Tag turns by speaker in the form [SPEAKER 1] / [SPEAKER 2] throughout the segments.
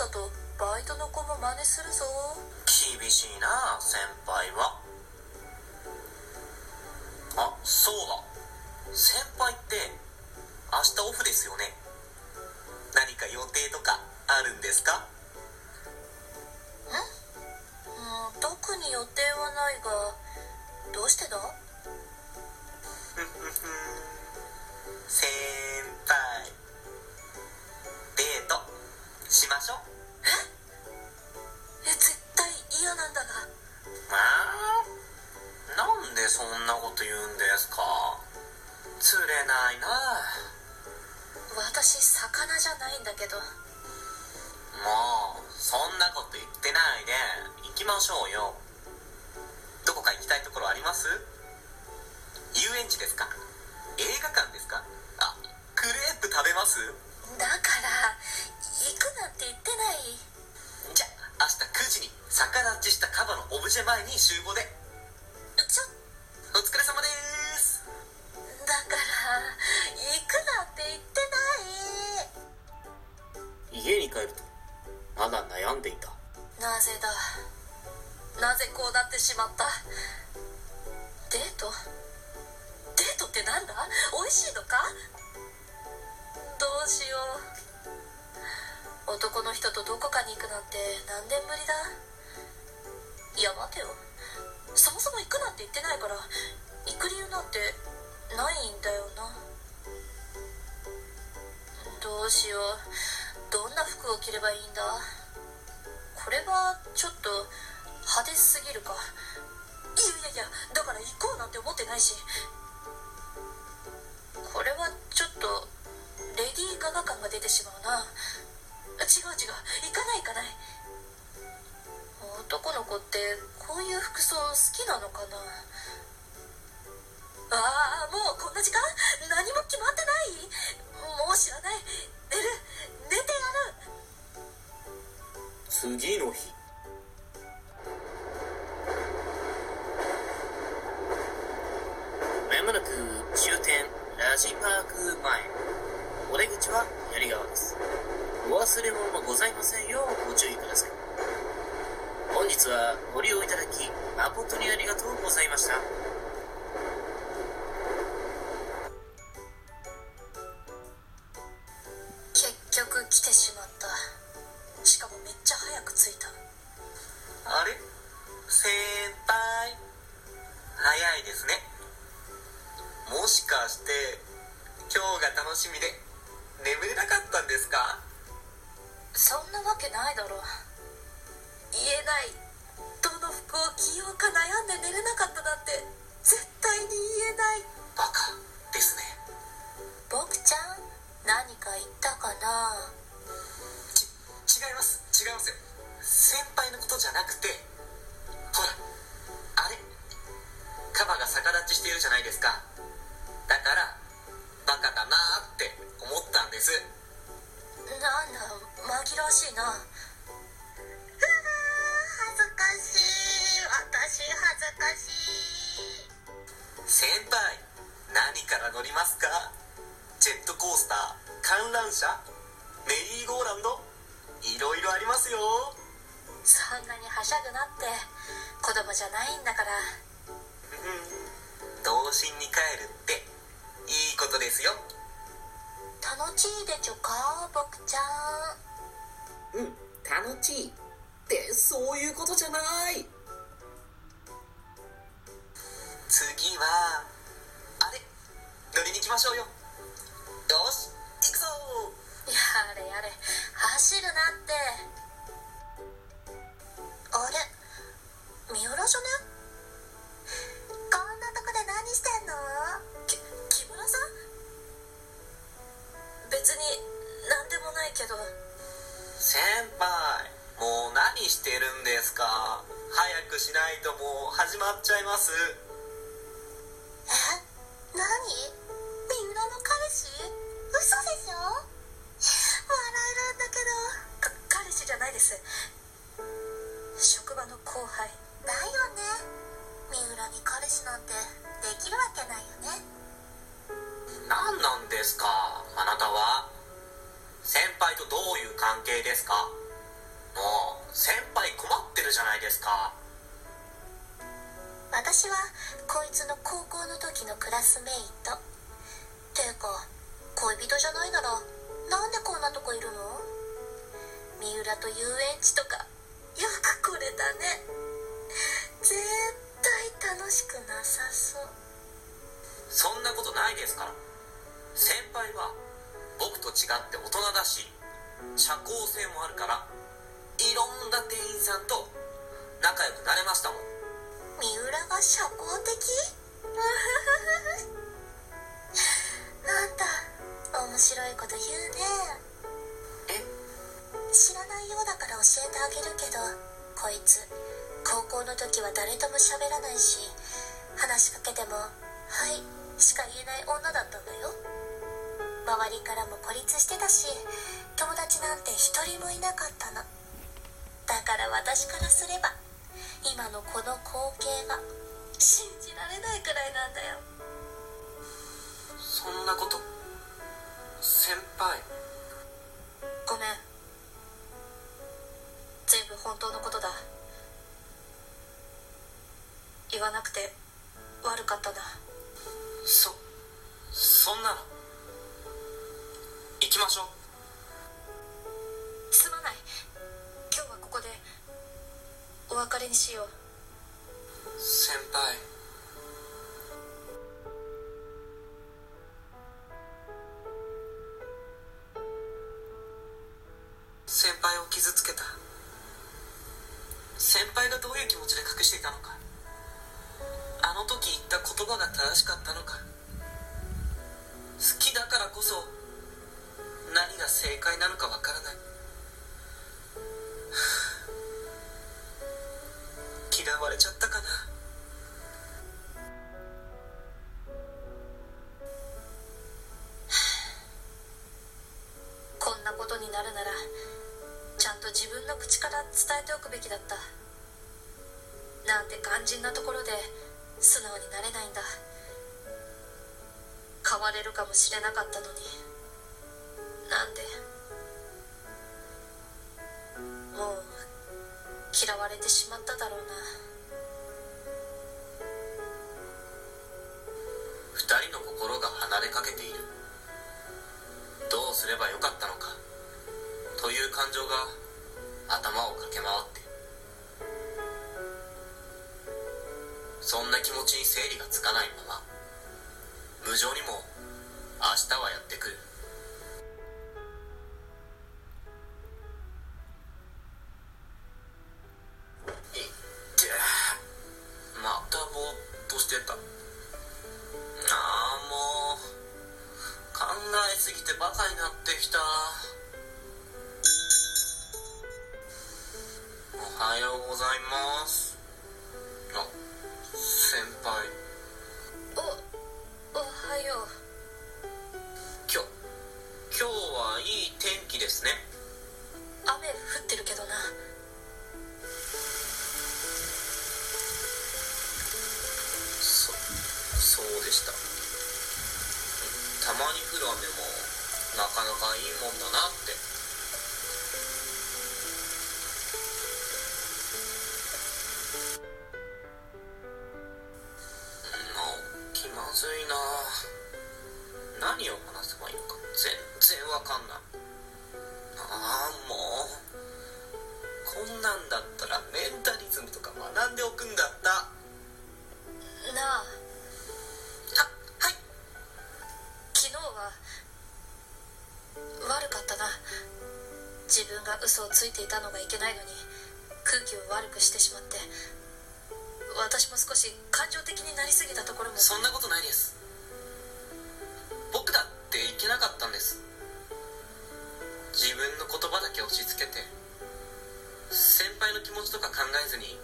[SPEAKER 1] だとバイトの子も真似するぞ。
[SPEAKER 2] 厳しいな先輩は。あそうだ。先輩って明日オフですよね。何か予定とかあるんですか？
[SPEAKER 1] うん特に予定はないがどうしてだ？
[SPEAKER 2] しましょう。
[SPEAKER 1] え？絶対嫌なんだが。
[SPEAKER 2] あーなんでそんなこと言うんですか。釣れないな。
[SPEAKER 1] 私魚じゃないんだけど。
[SPEAKER 2] もうそんなこと言ってないで行きましょうよ。どこか行きたいところあります？遊園地ですか？映画館ですか？あクレープ食べます？6時前に集合で。
[SPEAKER 1] ちょ
[SPEAKER 2] お疲れ様です。
[SPEAKER 1] だから行くなって言ってない。
[SPEAKER 2] 家に帰るとまだ悩んでいた。
[SPEAKER 1] なぜだ。なぜこうなってしまった。デート？デートってなんだ？美味しいのか？どうしよう。男の人とどこかに行くなんて何年ぶりだ？いや待てよ。そもそも行くなんて言ってないから行く理由なんてないんだよな。どうしよう。どんな服を着ればいいんだ。これはちょっと派手すぎるか。いやいやいやだから行こうなんて思ってないし。これはちょっとレディー・ガガ感が出てしまうな。違う違う行かない行かない。男の子ってこういう服装好きなのかな？ああもうこんな時間？何も決まってない？もう知らない？寝る？寝てやる？
[SPEAKER 2] 次の日。まもなく終点ラジパーク前。お出口は左側です。お忘れ物もございませんようご注意ください。日はご利用いただき誠にありがとうございました。
[SPEAKER 1] 結局来てしまった。しかもめっちゃ早く着いた。
[SPEAKER 2] あれ？先輩。早いですね。もしかして今日が楽しみで眠れなかったんですか？
[SPEAKER 1] そんなわけないだろ言えない。どの服を着ようか悩んで寝れなかったなんて絶対に言えない。
[SPEAKER 2] バカですね。
[SPEAKER 1] 僕ちゃん何か言ったかな？
[SPEAKER 2] ち違います。違いますよ。先輩のことじゃなくてほらあれ。カバが逆立ちしているじゃないですか。だからバカだなーって思ったんです。
[SPEAKER 1] なんだ紛らわしいなかしい。
[SPEAKER 2] 先輩何から乗りますか？ジェットコースター観覧車メリーゴーランドいろいろありますよ。
[SPEAKER 1] そんなにはしゃぐなって子供じゃないんだから。
[SPEAKER 2] うん。童心に帰るっていいことですよ。
[SPEAKER 1] 楽しいでちょか僕ちゃん。
[SPEAKER 2] うん楽しいってそういうことじゃないはあれ？乗りに行きましょうよ。よし行くぞ。
[SPEAKER 1] やれやれ走るなって。あれ三浦じゃね。こんなとこで何してんの？き木村さん？別に何でもないけど。
[SPEAKER 2] 先輩もう何してるんですか？早くしないともう始まっちゃいます関係ですか？もう先輩困ってるじゃないですか。
[SPEAKER 1] 私はこいつの高校の時のクラスメイト。ていうか恋人じゃないならなんでこんなとこいるの？三浦と遊園地とかよくこれだね。絶対楽しくなさそう。
[SPEAKER 2] そんなことないですから。先輩は僕と違って大人だし社交性もあるからいろんな店員さんと仲良くなれましたもん。
[SPEAKER 1] 三浦が社交的？なんだ面白いこと言うね。
[SPEAKER 2] え？
[SPEAKER 1] 知らないようだから教えてあげるけどこいつ高校の時は誰とも喋らないし話しかけても「はい」しか言えない女だったんだよ。周りからも孤立してたし友達なんて一人もいなかったの。だから私からすれば今のこの光景が信じられないくらいなんだよ。
[SPEAKER 2] そんなこと先輩。
[SPEAKER 1] ごめん。全部本当のことだ。言わなくて悪かったな。
[SPEAKER 2] そそんなの。行きましょう
[SPEAKER 1] 別れにしよう。
[SPEAKER 2] 先輩。先輩を傷つけた。先輩がどういう気持ちで隠していたのか。あの時言った言葉が正しかったの
[SPEAKER 1] と自分の口から伝えておくべきだった。なんて肝心なところで素直になれないんだ。変われるかもしれなかったのに。なんでもう嫌われてしまっただろうな。
[SPEAKER 2] 二人の心が離れかけている。どうすればよかったのか。という感情が頭を駆け回って。そんな気持ちに整理がつかないまま無情にも明日はやってくる。
[SPEAKER 1] 嘘をついていたのがいけないのに空気を悪くしてしまって私も少し感情的になりすぎたところも。
[SPEAKER 2] そんなことないです。僕だっていけなかったんです。自分の言葉だけ押し付けて先輩の気持ちとか考えずに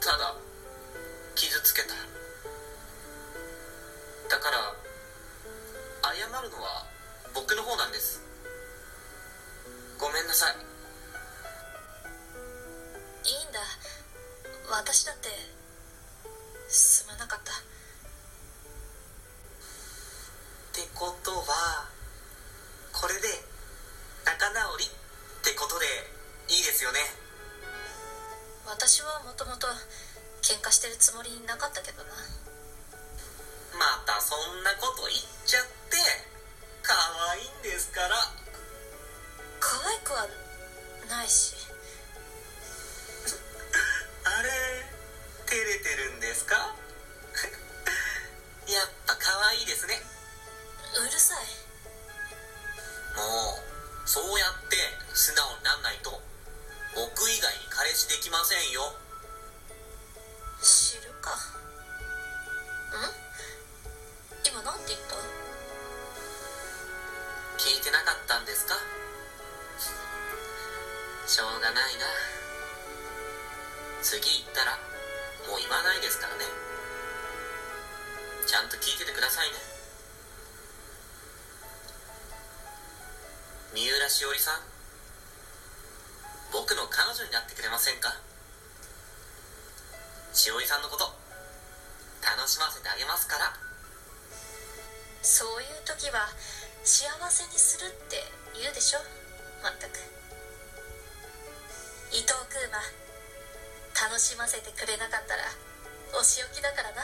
[SPEAKER 2] ただ傷つけた。だから謝るのは僕の方なんです。めんなさい。
[SPEAKER 1] いいんだ。私だってな
[SPEAKER 2] い
[SPEAKER 1] し。
[SPEAKER 2] あれ照れてるんですか？やっぱ可愛いですね。
[SPEAKER 1] うるさい。
[SPEAKER 2] もうそうやって素直になんないと僕以外に彼氏できませんよ。
[SPEAKER 1] 知るか。ん？今なんて言った？
[SPEAKER 2] 聞いてなかったんですか？しょうがないな。次行ったらもう言わないですからね。ちゃんと聞いててくださいね。三浦しおりさん。僕の彼女になってくれませんか？しおりさんのこと楽しませてあげますから。
[SPEAKER 1] そういう時は幸せにするって言うでしょ？まったく。伊藤空馬楽しませてくれなかったらお仕置きだからな。